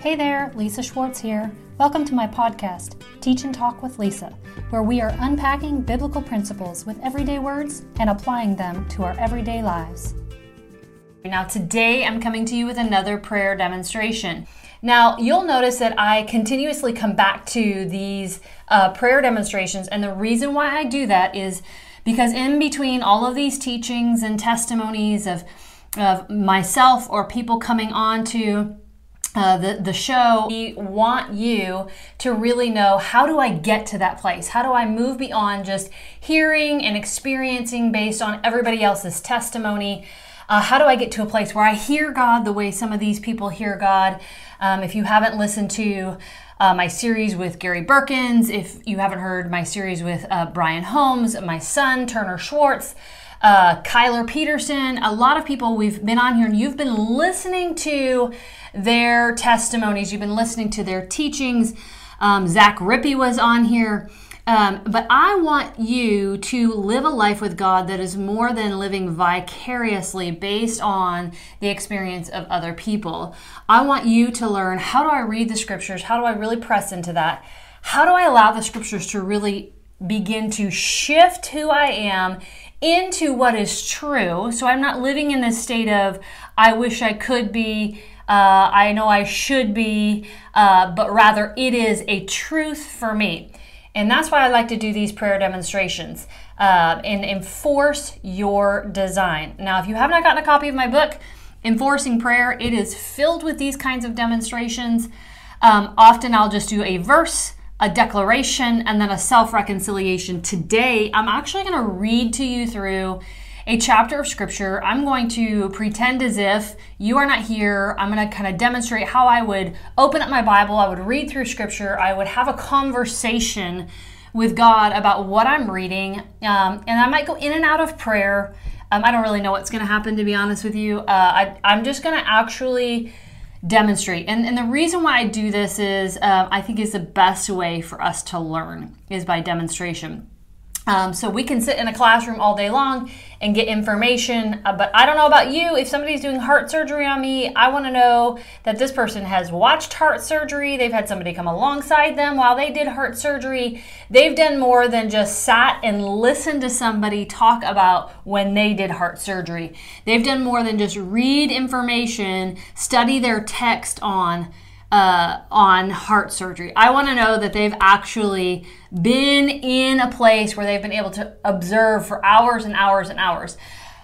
Hey there, Lisa Schwarz here. Welcome to my podcast, Teach and Talk with Lisa, where we are unpacking biblical principles with everyday words and applying them to our everyday lives. Now, today I'm coming to you with another prayer demonstration. Now, you'll notice that I continuously come back to these uh, prayer demonstrations, and the reason why I do that is because in between all of these teachings and testimonies of, of myself or people coming on to uh, the, the show, we want you to really know how do I get to that place? How do I move beyond just hearing and experiencing based on everybody else's testimony? Uh, how do I get to a place where I hear God the way some of these people hear God? Um, if you haven't listened to uh, my series with Gary Birkins, if you haven't heard my series with uh, Brian Holmes, my son, Turner Schwarz, uh, Kyler Peterson, a lot of people we've been on here and you've been listening to their testimonies, you've been listening to their teachings. Um, Zach Rippey was on here. Um, but I want you to live a life with God that is more than living vicariously based on the experience of other people. I want you to learn how do I read the scriptures? How do I really press into that? How do I allow the scriptures to really begin to shift who I am into what is true? So I'm not living in this state of, I wish I could be. Uh, I know I should be, uh, but rather it is a truth for me. And that's why I like to do these prayer demonstrations uh, and enforce your design. Now, if you have not gotten a copy of my book, Enforcing Prayer, it is filled with these kinds of demonstrations. Um, often I'll just do a verse, a declaration, and then a self reconciliation. Today, I'm actually going to read to you through a chapter of scripture. I'm going to pretend as if you are not here. I'm going to kind of demonstrate how I would open up my Bible, I would read through scripture, I would have a conversation with God about what I'm reading, um, and I might go in and out of prayer. Um, I don't really know what's going to happen, to be honest with you. Uh, I, I'm just going to actually demonstrate. And, and the reason why I do this is uh, I think is the best way for us to learn is by demonstration. Um, so we can sit in a classroom all day long and get information. Uh, but I don't know about you. If somebody's doing heart surgery on me, I want to know that this person has watched heart surgery. They've had somebody come alongside them while they did heart surgery. They've done more than just sat and listened to somebody talk about when they did heart surgery. They've done more than just read information, study their text on uh, on heart surgery. I want to know that they've actually been in a place where they've been able to observe for hours and hours and hours.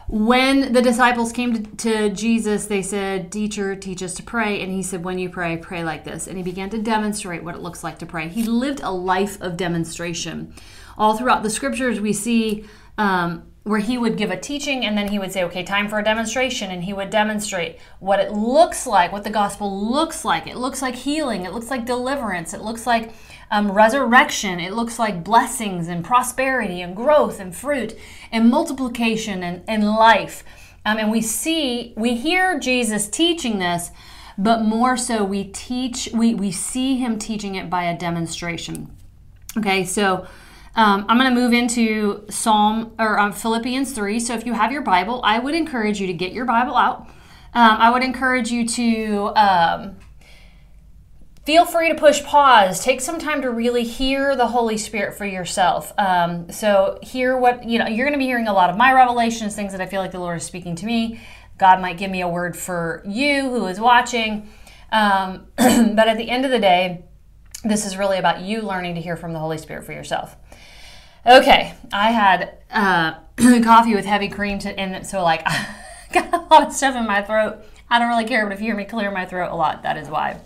When the disciples came to, to, Jesus, they said, Teacher, teach us to pray. And he said, When you pray, pray like this. And he began to demonstrate what it looks like to pray. He lived a life of demonstration. All throughout the scriptures, we see um, where he would give a teaching and then he would say, okay, time for a demonstration. And he would demonstrate what it looks like, what the gospel looks like. It looks like healing, it looks like deliverance, it looks like um, resurrection, it looks like blessings and prosperity and growth and fruit and multiplication and, and life. Um, and we see, we hear Jesus teaching this, but more so we teach, we, we see him teaching it by a demonstration. Okay, so um, I'm going to move into Psalm or um, Philippians 3. So if you have your Bible, I would encourage you to get your Bible out. Um, I would encourage you to um, feel free to push pause. Take some time to really hear the Holy Spirit for yourself. Um, so hear what, you know, you're going to be hearing a lot of my revelations, things that I feel like the Lord is speaking to me. God might give me a word for you who is watching. Um, but at the end of the day, this is really about you learning to hear from the Holy Spirit for yourself. Okay, I had uh, coffee with heavy cream, to, and so like I got a lot of stuff in my throat. I don't really care, but if you hear me clear my throat a lot, that is why.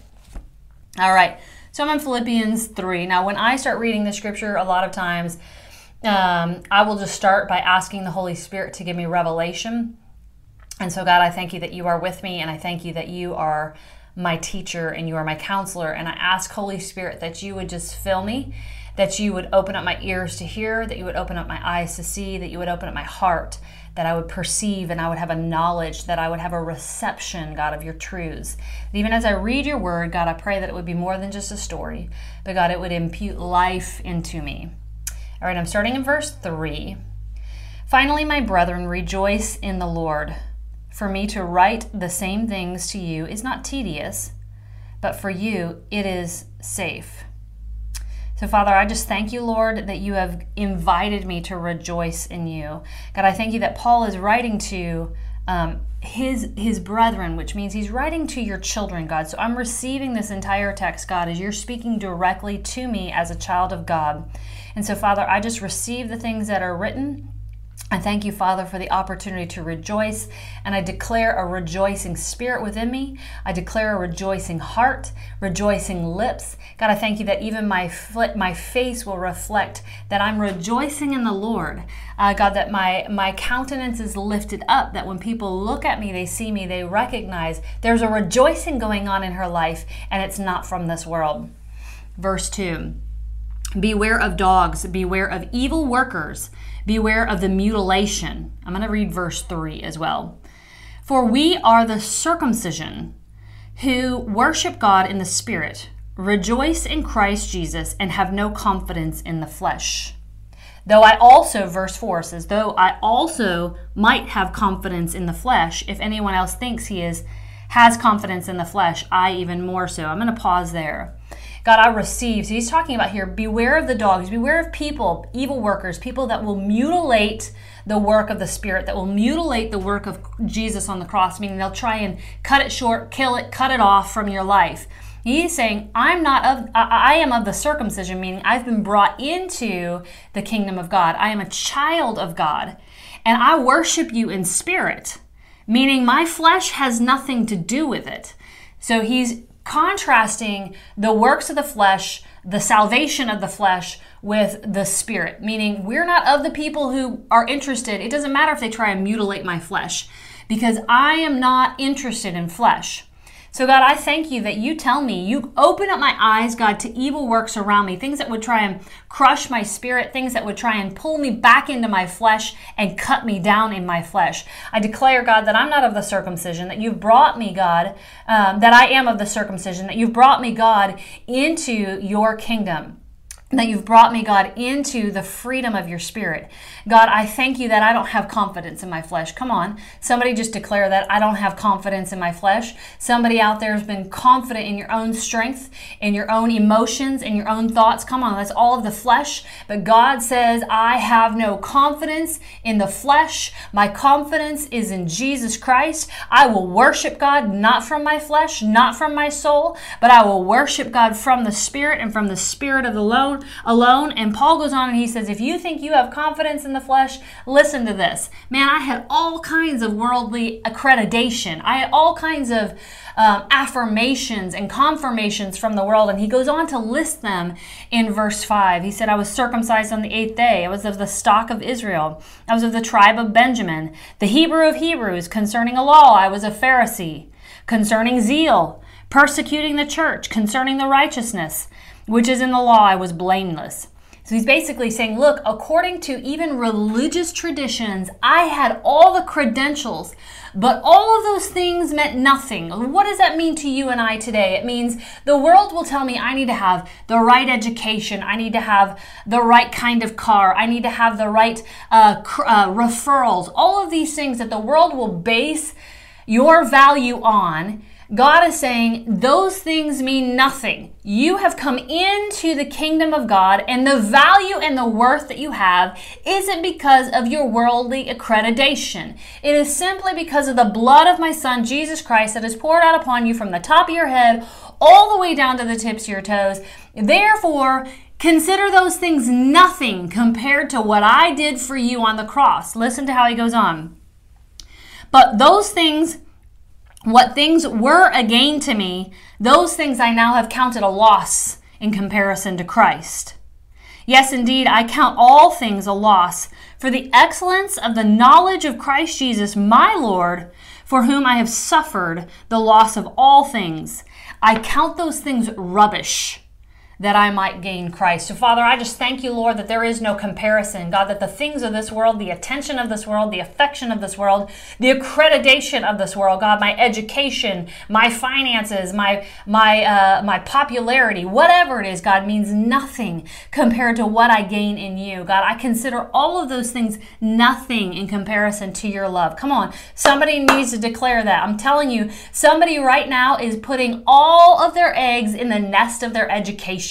All right, so I'm in Philippians 3. Now, when I start reading the scripture, a lot of times um, I will just start by asking the Holy Spirit to give me revelation. And so, God, I thank you that you are with me, and I thank you that you are my teacher and you are my counselor. And I ask, Holy Spirit, that you would just fill me that you would open up my ears to hear, that you would open up my eyes to see, that you would open up my heart, that I would perceive and I would have a knowledge, that I would have a reception, God, of your truths. Even as I read your word, God, I pray that it would be more than just a story, but God, it would impute life into me. All right, I'm starting in verse 3. Finally, my brethren, rejoice in the Lord. For me to write the same things to you is not tedious but for you, it is safe. So, Father, I just thank you, Lord, that you have invited me to rejoice in you. God, I thank you that Paul is writing to um, his his brethren, which means he's writing to your children, God. So I'm receiving this entire text, God, as you're speaking directly to me as a child of God. And so, Father, I just receive the things that are written I thank you, Father, for the opportunity to rejoice, and I declare a rejoicing spirit within me. I declare a rejoicing heart, rejoicing lips. God, I thank you that even my foot, my face will reflect that I'm rejoicing in the Lord. Uh, God, that my my countenance is lifted up. That when people look at me, they see me, they recognize there's a rejoicing going on in her life, and it's not from this world. Verse two. Beware of dogs, beware of evil workers, beware of the mutilation. I'm going to read verse 3 as well. For we are the circumcision who worship God in the Spirit, rejoice in Christ Jesus, and have no confidence in the flesh. Though I also, verse 4 says, though I also might have confidence in the flesh, if anyone else thinks he is has confidence in the flesh, I even more so. I'm going to pause there. God, I receive. So he's talking about here beware of the dogs, beware of people, evil workers, people that will mutilate the work of the Spirit, that will mutilate the work of Jesus on the cross, meaning they'll try and cut it short, kill it, cut it off from your life. He's saying, I'm not of, I am of the circumcision, meaning I've been brought into the kingdom of God. I am a child of God, and I worship you in spirit, meaning my flesh has nothing to do with it. So he's contrasting the works of the flesh, the salvation of the flesh, with the spirit, meaning we're not of the people who are interested. It doesn't matter if they try and mutilate my flesh, because I am not interested in flesh. So, God, I thank you that you tell me, you open up my eyes, God, to evil works around me, things that would try and crush my spirit, things that would try and pull me back into my flesh and cut me down in my flesh. I declare, God, that I'm not of the circumcision, that you've brought me, God, um, that I am of the circumcision, that you've brought me, God, into your kingdom that you've brought me, God, into the freedom of your spirit. God, I thank you that I don't have confidence in my flesh. Come on. Somebody just declare that I don't have confidence in my flesh. Somebody out there has been confident in your own strength, in your own emotions, in your own thoughts. Come on, that's all of the flesh. But God says, I have no confidence in the flesh. My confidence is in Jesus Christ. I will worship God not from my flesh, not from my soul, but I will worship God from the Spirit and from the Spirit of the Lord alone. And Paul goes on and he says, if you think you have confidence in the flesh, listen to this. Man, I had all kinds of worldly accreditation. I had all kinds of um, affirmations and confirmations from the world. And he goes on to list them in verse 5. He said, I was circumcised on the eighth day. I was of the stock of Israel. I was of the tribe of Benjamin. The Hebrew of Hebrews. Concerning a law, I was a Pharisee. Concerning zeal, persecuting the church. Concerning the righteousness which is in the law, I was blameless. So he's basically saying, look, according to even religious traditions, I had all the credentials, but all of those things meant nothing. What does that mean to you and I today? It means the world will tell me I need to have the right education, I need to have the right kind of car, I need to have the right uh, uh, referrals, all of these things that the world will base your value on God is saying those things mean nothing. You have come into the kingdom of God, and the value and the worth that you have isn't because of your worldly accreditation. It is simply because of the blood of my Son, Jesus Christ, that is poured out upon you from the top of your head all the way down to the tips of your toes. Therefore, Consider those things nothing compared to what I did for you on the cross. Listen to how he goes on. But those things what things were a gain to me, those things I now have counted a loss in comparison to Christ. Yes, indeed, I count all things a loss for the excellence of the knowledge of Christ Jesus, my Lord, for whom I have suffered the loss of all things. I count those things rubbish that I might gain Christ. So, Father, I just thank you, Lord, that there is no comparison. God, that the things of this world, the attention of this world, the affection of this world, the accreditation of this world, God, my education, my finances, my my uh, my popularity, whatever it is, God, means nothing compared to what I gain in you. God, I consider all of those things nothing in comparison to your love. Come on, somebody needs to declare that. I'm telling you, somebody right now is putting all of their eggs in the nest of their education.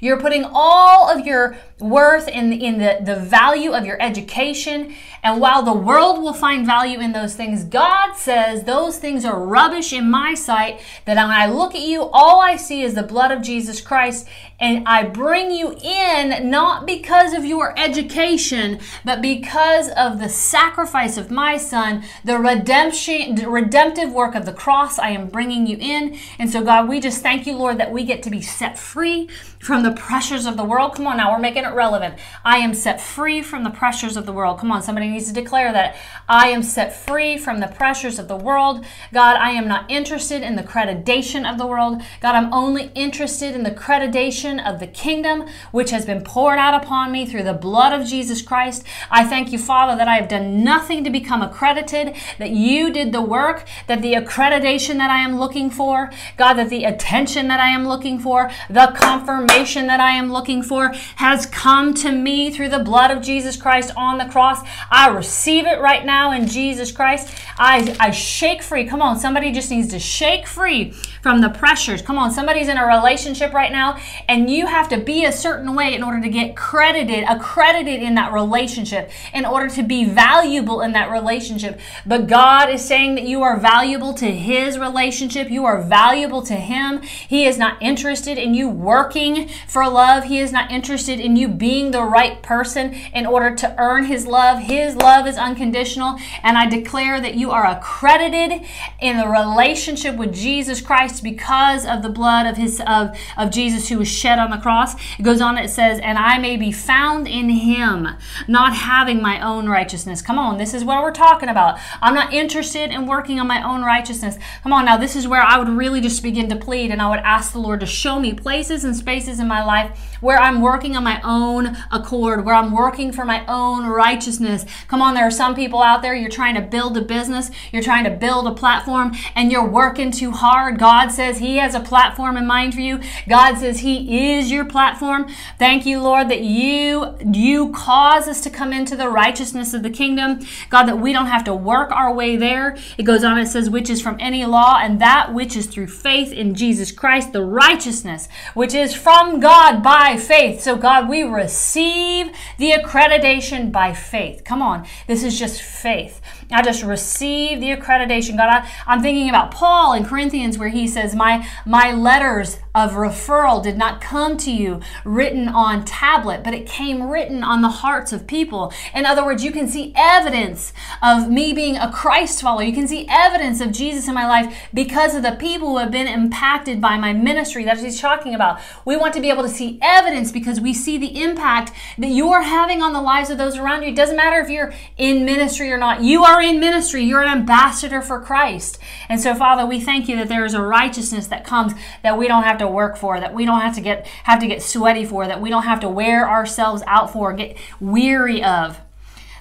You're putting all of your worth in, in the, the value of your education. And while the world will find value in those things, God says those things are rubbish in my sight. That when I look at you, all I see is the blood of Jesus Christ. And I bring you in not because of your education, but because of the sacrifice of my son, the redemption, the redemptive work of the cross. I am bringing you in. And so, God, we just thank you, Lord, that we get to be set free from the pressures of the world. Come on now, we're making it relevant. I am set free from the pressures of the world. Come on, somebody needs to declare that. I am set free from the pressures of the world. God, I am not interested in the accreditation of the world. God, I'm only interested in the accreditation of the kingdom, which has been poured out upon me through the blood of Jesus Christ. I thank you, Father, that I have done nothing to become accredited, that you did the work, that the accreditation that I am looking for, God, that the attention that I am looking for, the confirmation that I am looking for has come to me through the blood of Jesus Christ on the cross. I receive it right now in Jesus Christ. I, I shake free. Come on, somebody just needs to shake free from the pressures. Come on, somebody's in a relationship right now and you have to be a certain way in order to get credited, accredited in that relationship, in order to be valuable in that relationship. But God is saying that you are valuable to His relationship. You are valuable to Him. He is not interested in you working for love. He is not interested in you being the right person in order to earn His love. His love is unconditional. And I declare that you are accredited in the relationship with Jesus Christ because of the blood of his of, of Jesus who was shed on the cross. It goes on, it says, and I may be found in him, not having my own righteousness. Come on, this is what we're talking about. I'm not interested in working on my own righteousness. Come on, now this is where I would really just begin to plead and I would ask the Lord to show me places and spaces in my life where I'm working on my own accord, where I'm working for my own righteousness. Come on, there are some people out there, you're trying to build a business, you're trying to build a platform, and you're working too hard. God says He has a platform in mind for you. God says He is your platform. Thank you, Lord, that you you cause us to come into the righteousness of the kingdom. God, that we don't have to work our way there. It goes on, it says, which is from any law, and that which is through faith in Jesus Christ, the righteousness which is from God by by faith. So, God, we receive the accreditation by faith. Come on, this is just faith. I just receive the accreditation. God, I, I'm thinking about Paul in Corinthians where he says, My my letters of referral did not come to you written on tablet, but it came written on the hearts of people. In other words, you can see evidence of me being a Christ follower. You can see evidence of Jesus in my life because of the people who have been impacted by my ministry. That's what he's talking about. We want to be able to see evidence because we see the impact that you are having on the lives of those around you. It doesn't matter if you're in ministry or not. You are in ministry. You're an ambassador for Christ. And so, Father, we thank you that there is a righteousness that comes that we don't have to work for, that we don't have to get have to get sweaty for, that we don't have to wear ourselves out for, get weary of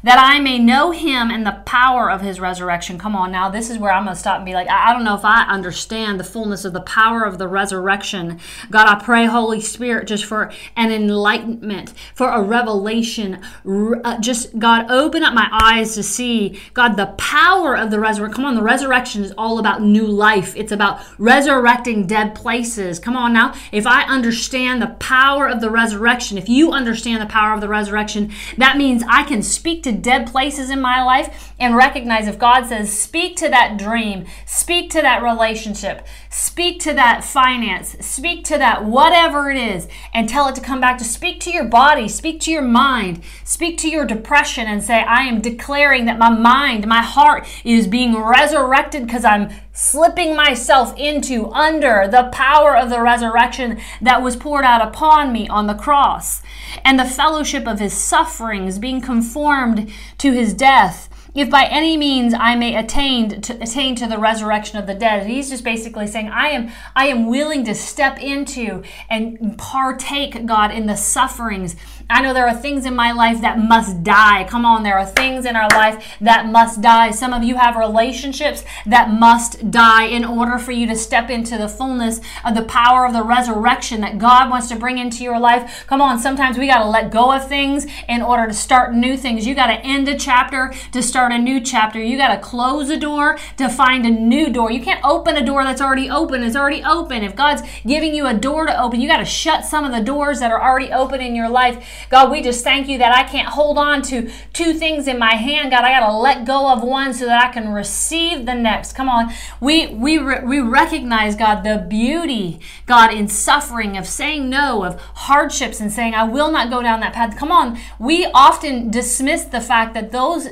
that I may know him and the power of his resurrection. Come on, now this is where I'm going to stop and be like, I don't know if I understand the fullness of the power of the resurrection. God, I pray, Holy Spirit, just for an enlightenment, for a revelation. Uh, just, God, open up my eyes to see, God, the power of the resurrection. Come on, the resurrection is all about new life, it's about resurrecting dead places. Come on now, if I understand the power of the resurrection, if you understand the power of the resurrection, that means I can speak to to dead places in my life and recognize if God says, speak to that dream, speak to that relationship, speak to that finance, speak to that whatever it is, and tell it to come back to speak to your body, speak to your mind, speak to your depression, and say, I am declaring that my mind, my heart is being resurrected because I'm slipping myself into under the power of the resurrection that was poured out upon me on the cross. And the fellowship of his sufferings being conformed to his death if by any means I may attain to attain to the resurrection of the dead. He's just basically saying, I am I am willing to step into and partake, God, in the sufferings I know there are things in my life that must die. Come on, there are things in our life that must die. Some of you have relationships that must die in order for you to step into the fullness of the power of the resurrection that God wants to bring into your life. Come on, sometimes we got to let go of things in order to start new things. You got to end a chapter to start a new chapter. You got to close a door to find a new door. You can't open a door that's already open. It's already open. If God's giving you a door to open, you got to shut some of the doors that are already open in your life God, we just thank you that I can't hold on to two things in my hand. God, I got to let go of one so that I can receive the next. Come on. We, we, we recognize, God, the beauty, God, in suffering, of saying no, of hardships, and saying, I will not go down that path. Come on. We often dismiss the fact that those,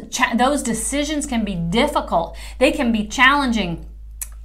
those decisions can be difficult, they can be challenging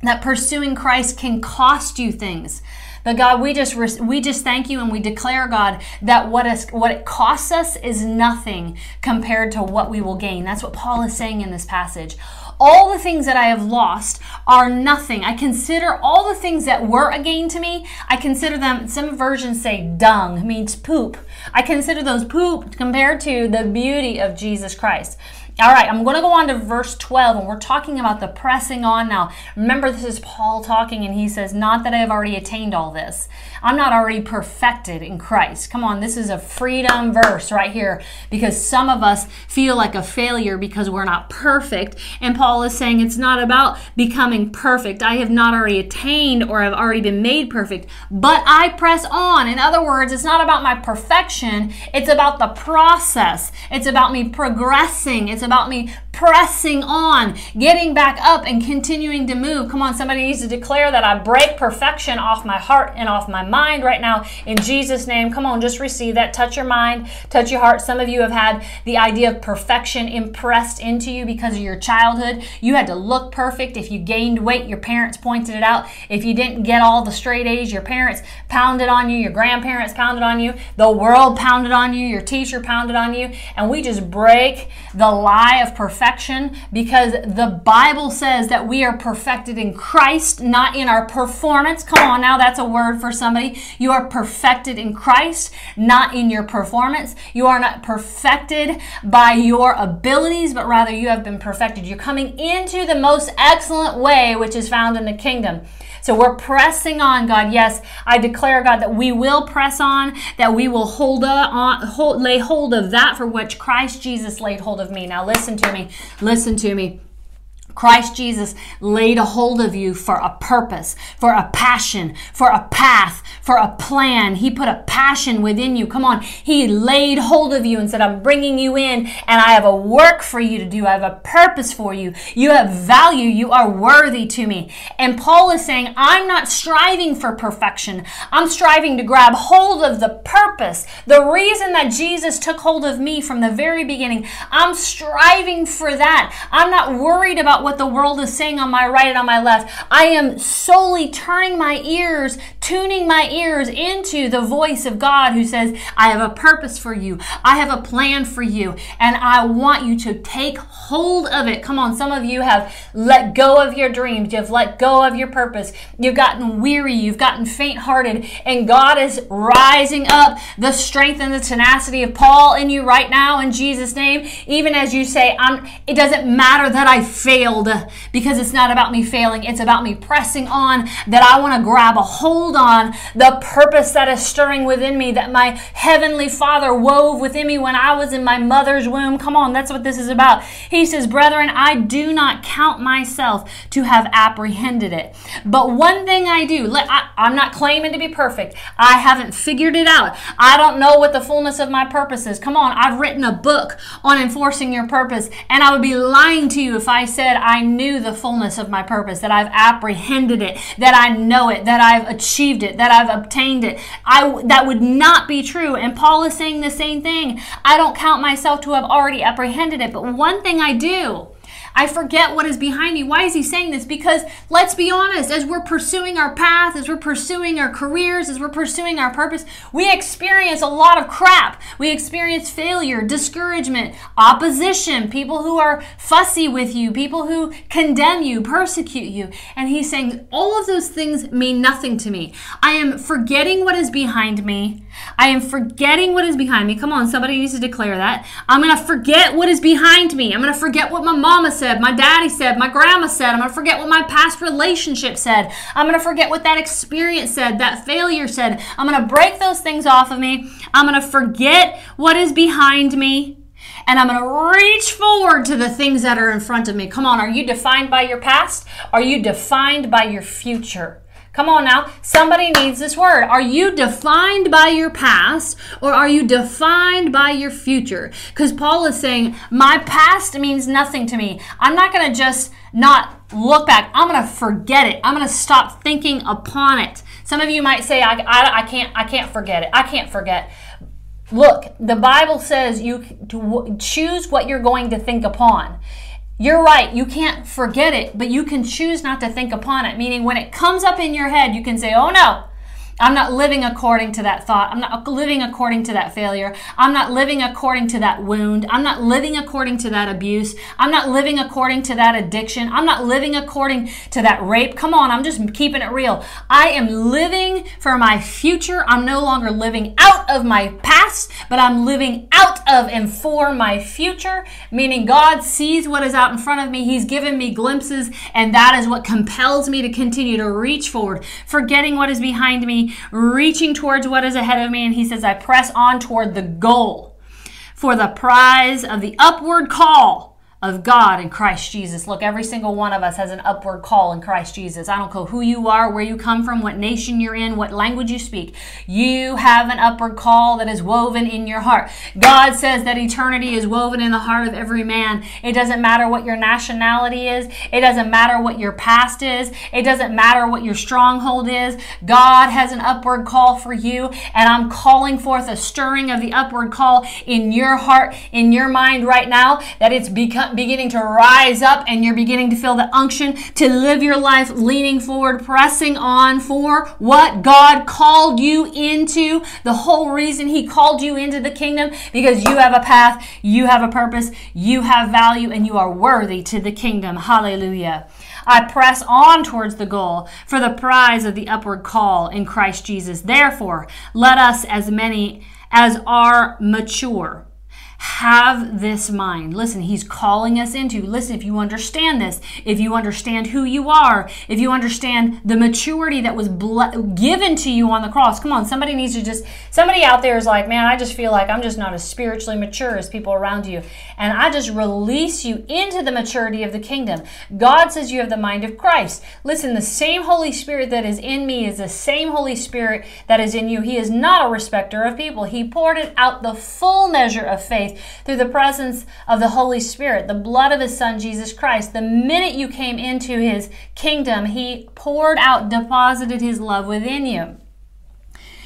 that pursuing Christ can cost you things. But God, we just we just thank you and we declare, God, that what is what it costs us is nothing compared to what we will gain. That's what Paul is saying in this passage. All the things that I have lost are nothing. I consider all the things that were a gain to me, I consider them, some versions say dung, means poop. I consider those poop compared to the beauty of Jesus Christ. All right, I'm going to go on to verse 12, and we're talking about the pressing on now. Remember, this is Paul talking, and he says, Not that I have already attained all this. I'm not already perfected in Christ. Come on, this is a freedom verse right here because some of us feel like a failure because we're not perfect. And Paul is saying it's not about becoming perfect. I have not already attained or have already been made perfect, but I press on. In other words, it's not about my perfection, it's about the process, it's about me progressing. It's about me pressing on, getting back up, and continuing to move. Come on, somebody needs to declare that I break perfection off my heart and off my mind right now in Jesus' name. Come on, just receive that. Touch your mind, touch your heart. Some of you have had the idea of perfection impressed into you because of your childhood. You had to look perfect. If you gained weight, your parents pointed it out. If you didn't get all the straight A's, your parents pounded on you, your grandparents pounded on you, the world pounded on you, your teacher pounded on you, and we just break the lie of perfection because the Bible says that we are perfected in Christ, not in our performance. Come on now, that's a word for somebody. You are perfected in Christ, not in your performance. You are not perfected by your abilities, but rather you have been perfected. You're coming into the most excellent way, which is found in the kingdom. So we're pressing on, God. Yes, I declare, God, that we will press on, that we will hold on, hold, lay hold of that for which Christ Jesus laid hold of me. Now listen to me. Listen to me. Christ Jesus laid a hold of you for a purpose, for a passion, for a path, for a plan. He put a passion within you. Come on. He laid hold of you and said, I'm bringing you in and I have a work for you to do. I have a purpose for you. You have value. You are worthy to me. And Paul is saying, I'm not striving for perfection. I'm striving to grab hold of the purpose. The reason that Jesus took hold of me from the very beginning, I'm striving for that. I'm not worried about what the world is saying on my right and on my left. I am solely turning my ears, tuning my ears into the voice of God who says, I have a purpose for you. I have a plan for you. And I want you to take hold of it. Come on, some of you have let go of your dreams. You've let go of your purpose. You've gotten weary. You've gotten faint hearted. And God is rising up the strength and the tenacity of Paul in you right now in Jesus' name. Even as you say, it doesn't matter that I fail failed because it's not about me failing. It's about me pressing on that I want to grab a hold on the purpose that is stirring within me that my heavenly Father wove within me when I was in my mother's womb. Come on, that's what this is about. He says, Brethren, I do not count myself to have apprehended it. But one thing I do, I, I'm not claiming to be perfect. I haven't figured it out. I don't know what the fullness of my purpose is. Come on, I've written a book on enforcing your purpose, and I would be lying to you if I said I knew the fullness of my purpose, that I've apprehended it, that I know it, that I've achieved it, that I've obtained it. I that would not be true. And Paul is saying the same thing. I don't count myself to have already apprehended it, but one thing I do, I forget what is behind me. Why is he saying this? Because let's be honest, as we're pursuing our path, as we're pursuing our careers, as we're pursuing our purpose, we experience a lot of crap. We experience failure, discouragement, opposition, people who are fussy with you, people who condemn you, persecute you. And he's saying all of those things mean nothing to me. I am forgetting what is behind me. I am forgetting what is behind me. Come on, somebody needs to declare that. I'm going to forget what is behind me. I'm going to forget what my mama said, my daddy said, my grandma said. I'm going to forget what my past relationship said. I'm going to forget what that experience said, that failure said. I'm going to break those things off of me. I'm going to forget what is behind me. And I'm going to reach forward to the things that are in front of me. Come on, are you defined by your past? Are you defined by your future? Come on now. Somebody needs this word. Are you defined by your past or are you defined by your future? Because Paul is saying, My past means nothing to me. I'm not going to just not look back. I'm going to forget it. I'm going to stop thinking upon it. Some of you might say, I, I, I, can't, I can't forget it. I can't forget. Look, the Bible says you choose what you're going to think upon. You're right, you can't forget it, but you can choose not to think upon it. Meaning, when it comes up in your head, you can say, Oh no, I'm not living according to that thought. I'm not living according to that failure. I'm not living according to that wound. I'm not living according to that abuse. I'm not living according to that addiction. I'm not living according to that rape. Come on, I'm just keeping it real. I am living for my future. I'm no longer living out of my past, but I'm living out of and for my future, meaning God sees what is out in front of me. He's given me glimpses, and that is what compels me to continue to reach forward, forgetting what is behind me reaching towards what is ahead of me. And he says, I press on toward the goal for the prize of the upward call of God in Christ Jesus. Look, every single one of us has an upward call in Christ Jesus. I don't care who you are, where you come from, what nation you're in, what language you speak. You have an upward call that is woven in your heart. God says that eternity is woven in the heart of every man. It doesn't matter what your nationality is. It doesn't matter what your past is. It doesn't matter what your stronghold is. God has an upward call for you, and I'm calling forth a stirring of the upward call in your heart, in your mind right now, that it's become beginning to rise up and you're beginning to feel the unction to live your life leaning forward, pressing on for what God called you into. The whole reason He called you into the kingdom because you have a path, you have a purpose, you have value, and you are worthy to the kingdom. Hallelujah. I press on towards the goal for the prize of the upward call in Christ Jesus. Therefore, let us, as many as are mature, have this mind. Listen, he's calling us into, listen, if you understand this, if you understand who you are, if you understand the maturity that was ble- given to you on the cross, come on, somebody needs to just, somebody out there is like, man, I just feel like I'm just not as spiritually mature as people around you. And I just release you into the maturity of the kingdom. God says you have the mind of Christ. Listen, the same Holy Spirit that is in me is the same Holy Spirit that is in you. He is not a respecter of people. He poured it out the full measure of faith faith through the presence of the Holy Spirit, the blood of his son Jesus Christ. The minute you came into his kingdom, he poured out, deposited his love within you.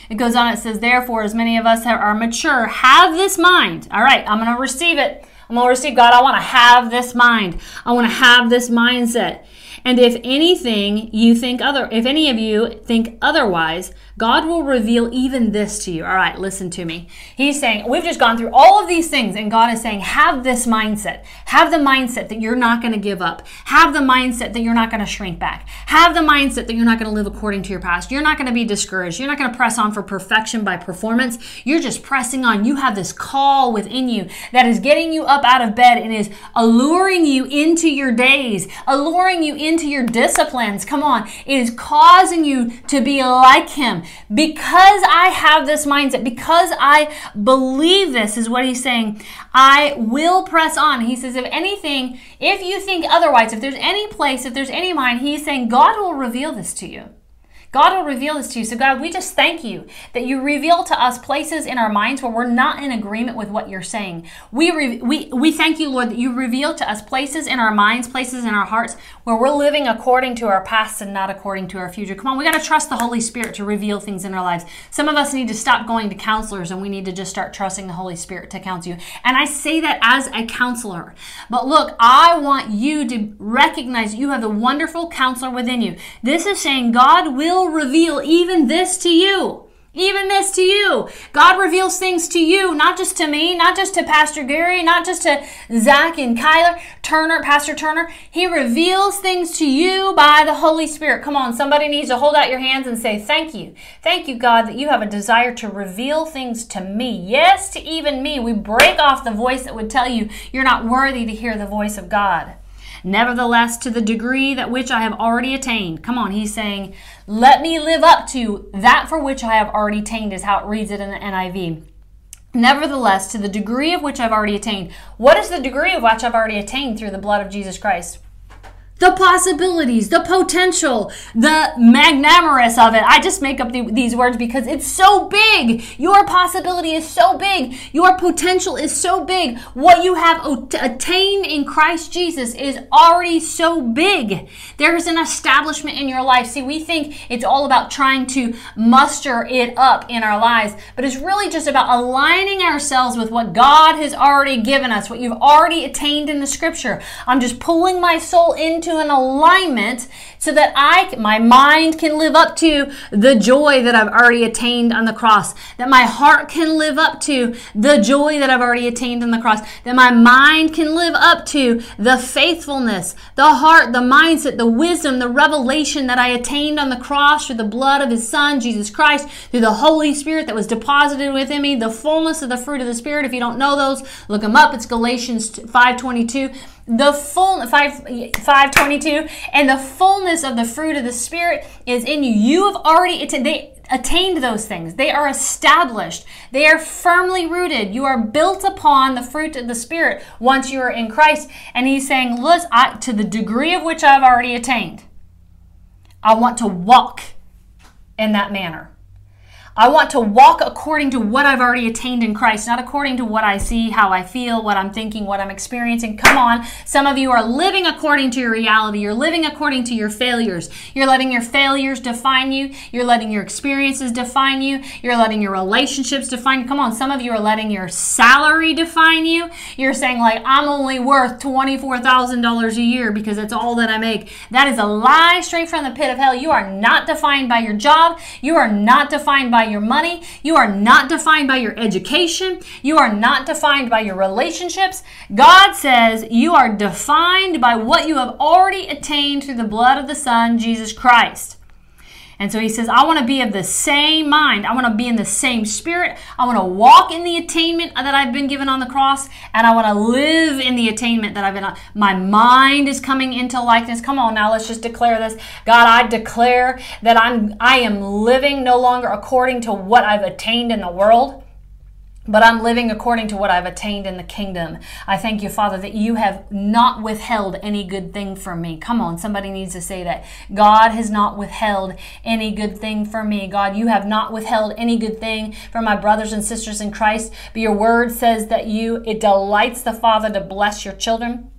It goes on, it says, Therefore, as many of us are mature, have this mind. All right, I'm going to receive it. I'm going to receive God. I want to have this mind. I want to have this mindset. And if anything you think other, if any of you think otherwise, God will reveal even this to you. All right, listen to me. He's saying, we've just gone through all of these things, and God is saying, have this mindset. Have the mindset that you're not going to give up. Have the mindset that you're not going to shrink back. Have the mindset that you're not going to live according to your past. You're not going to be discouraged. You're not going to press on for perfection by performance. You're just pressing on. You have this call within you that is getting you up out of bed and is alluring you into your days, alluring you into your disciplines. Come on. It is causing you to be like Him because I have this mindset, because I believe this, is what he's saying, I will press on. He says, if anything, if you think otherwise, if there's any place, if there's any mind, he's saying, God will reveal this to you. God will reveal this to you. So, God, we just thank you that you reveal to us places in our minds where we're not in agreement with what you're saying. We, re- we, we thank you, Lord, that you reveal to us places in our minds, places in our hearts where we're living according to our past and not according to our future. Come on, we got to trust the Holy Spirit to reveal things in our lives. Some of us need to stop going to counselors and we need to just start trusting the Holy Spirit to counsel you. And I say that as a counselor. But look, I want you to recognize you have a wonderful counselor within you. This is saying God will reveal even this to you. Even this to you. God reveals things to you, not just to me, not just to Pastor Gary, not just to Zach and Kyler, Turner, Pastor Turner. He reveals things to you by the Holy Spirit. Come on, somebody needs to hold out your hands and say, Thank you. Thank you, God, that you have a desire to reveal things to me. Yes, to even me. We break off the voice that would tell you you're not worthy to hear the voice of God. Nevertheless, to the degree that which I have already attained. Come on, he's saying, let me live up to that for which I have already attained, is how it reads it in the NIV. Nevertheless, to the degree of which I've already attained. What is the degree of which I've already attained through the blood of Jesus Christ? The possibilities, the potential, the magnanimous of it. I just make up the, these words because it's so big. Your possibility is so big. Your potential is so big. What you have attained in Christ Jesus is already so big. There is an establishment in your life. See, we think it's all about trying to muster it up in our lives, but it's really just about aligning ourselves with what God has already given us, what you've already attained in the scripture. I'm just pulling my soul into into an alignment so that I, my mind can live up to the joy that I've already attained on the cross, that my heart can live up to the joy that I've already attained on the cross, that my mind can live up to the faithfulness, the heart, the mindset, the wisdom, the revelation that I attained on the cross through the blood of his son, Jesus Christ, through the Holy Spirit that was deposited within me, the fullness of the fruit of the Spirit. If you don't know those, look them up. It's Galatians 522 the full 5 522 and the fullness of the fruit of the spirit is in you. You have already they attained those things. They are established. They are firmly rooted. You are built upon the fruit of the spirit once you are in christ. And he's saying look to the degree of which i've already attained i want to walk in that manner I want to walk according to what I've already attained in Christ, not according to what I see, how I feel, what I'm thinking, what I'm experiencing. Come on. Some of you are living according to your reality. You're living according to your failures. You're letting your failures define you. You're letting your experiences define you. You're letting your relationships define you. Come on. Some of you are letting your salary define you. You're saying, like, I'm only worth $24,000 a year because it's all that I make. That is a lie straight from the pit of hell. You are not defined by your job. You are not defined by your money. You are not defined by your education. You are not defined by your relationships. God says you are defined by what you have already attained through the blood of the Son, Jesus Christ. And so he says, I want to be of the same mind. I want to be in the same spirit. I want to walk in the attainment that I've been given on the cross, and I want to live in the attainment that I've been on. My mind is coming into likeness. Come on now, let's just declare this. God, I declare that I'm I am living no longer according to what I've attained in the world but I'm living according to what I've attained in the kingdom. I thank you, Father, that you have not withheld any good thing from me. Come on, somebody needs to say that. God has not withheld any good thing from me. God, you have not withheld any good thing from my brothers and sisters in Christ. But your word says that you, it delights the Father to bless your children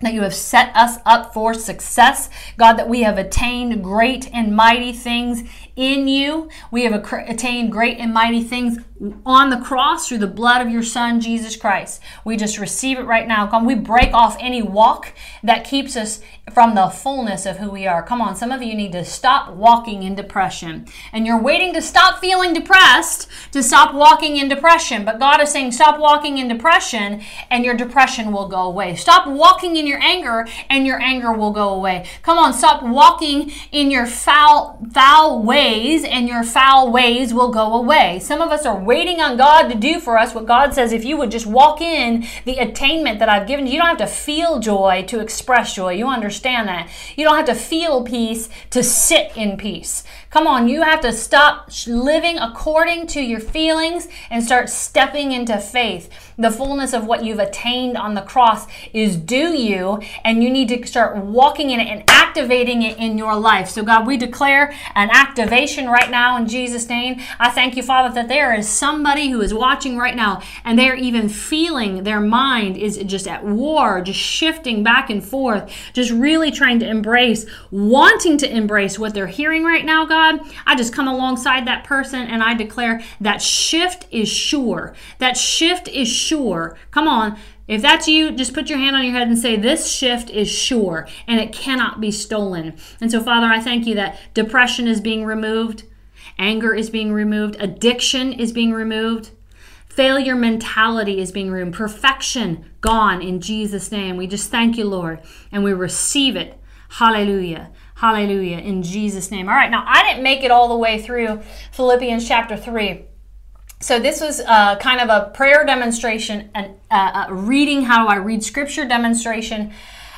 that you have set us up for success. God, that we have attained great and mighty things in you. We have attained great and mighty things on the cross through the blood of your Son, Jesus Christ. We just receive it right now. Come, we break off any walk that keeps us from the fullness of who we are. Come on, some of you need to stop walking in depression. And you're waiting to stop feeling depressed to stop walking in depression. But God is saying, stop walking in depression and your depression will go away. Stop walking in your anger and your anger will go away. Come on, stop walking in your foul, foul ways ways and your foul ways will go away. Some of us are waiting on God to do for us what God says if you would just walk in the attainment that I've given you. You don't have to feel joy to express joy. You understand that. You don't have to feel peace to sit in peace. Come on, you have to stop living according to your feelings and start stepping into faith. The fullness of what you've attained on the cross is due you, and you need to start walking in it and activating it in your life. So, God, we declare an activation right now in Jesus' name. I thank you, Father, that there is somebody who is watching right now and they're even feeling their mind is just at war, just shifting back and forth, just really trying to embrace, wanting to embrace what they're hearing right now, God. I just come alongside that person and I declare that shift is sure. That shift is sure. Come on. If that's you, just put your hand on your head and say, This shift is sure and it cannot be stolen. And so, Father, I thank you that depression is being removed, anger is being removed, addiction is being removed. Failure mentality is being removed. Perfection gone in Jesus' name. We just thank you, Lord, and we receive it. Hallelujah. Hallelujah. In Jesus' name. All right, now I didn't make it all the way through Philippians chapter 3. So this was uh, kind of a prayer demonstration, and uh, a reading how do I read scripture demonstration.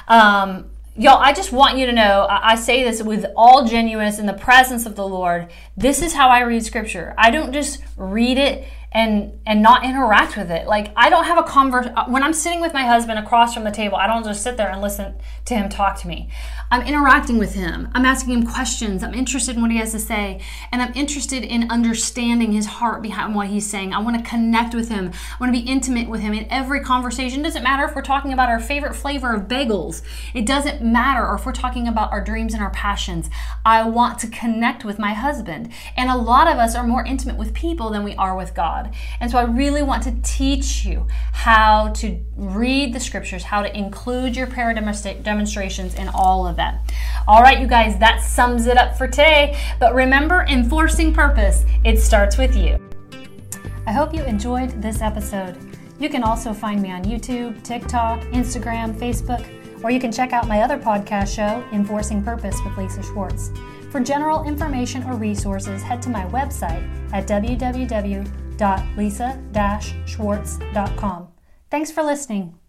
Um, y'all, I just want you to know, I, I say this with all genuineness in the presence of the Lord. This is how I read scripture. I don't just read it and and not interact with it. Like I don't have a converse when I'm sitting with my husband across from the table. I don't just sit there and listen to him talk to me. I'm interacting with him. I'm asking him questions. I'm interested in what he has to say, and I'm interested in understanding his heart behind what he's saying. I want to connect with him. I want to be intimate with him in every conversation. It doesn't matter if we're talking about our favorite flavor of bagels. It doesn't matter or if we're talking about our dreams and our passions. I want to connect with my husband. And a lot of us are more intimate with people than we are with God. God. And so I really want to teach you how to read the scriptures, how to include your prayer demonstrations in all of them. All right, you guys, that sums it up for today. But remember, enforcing purpose, it starts with you. I hope you enjoyed this episode. You can also find me on YouTube, TikTok, Instagram, Facebook, or you can check out my other podcast show, Enforcing Purpose with Lisa Schwarz. For general information or resources, head to my website at www www.lisa-schwarz.com. Thanks for listening.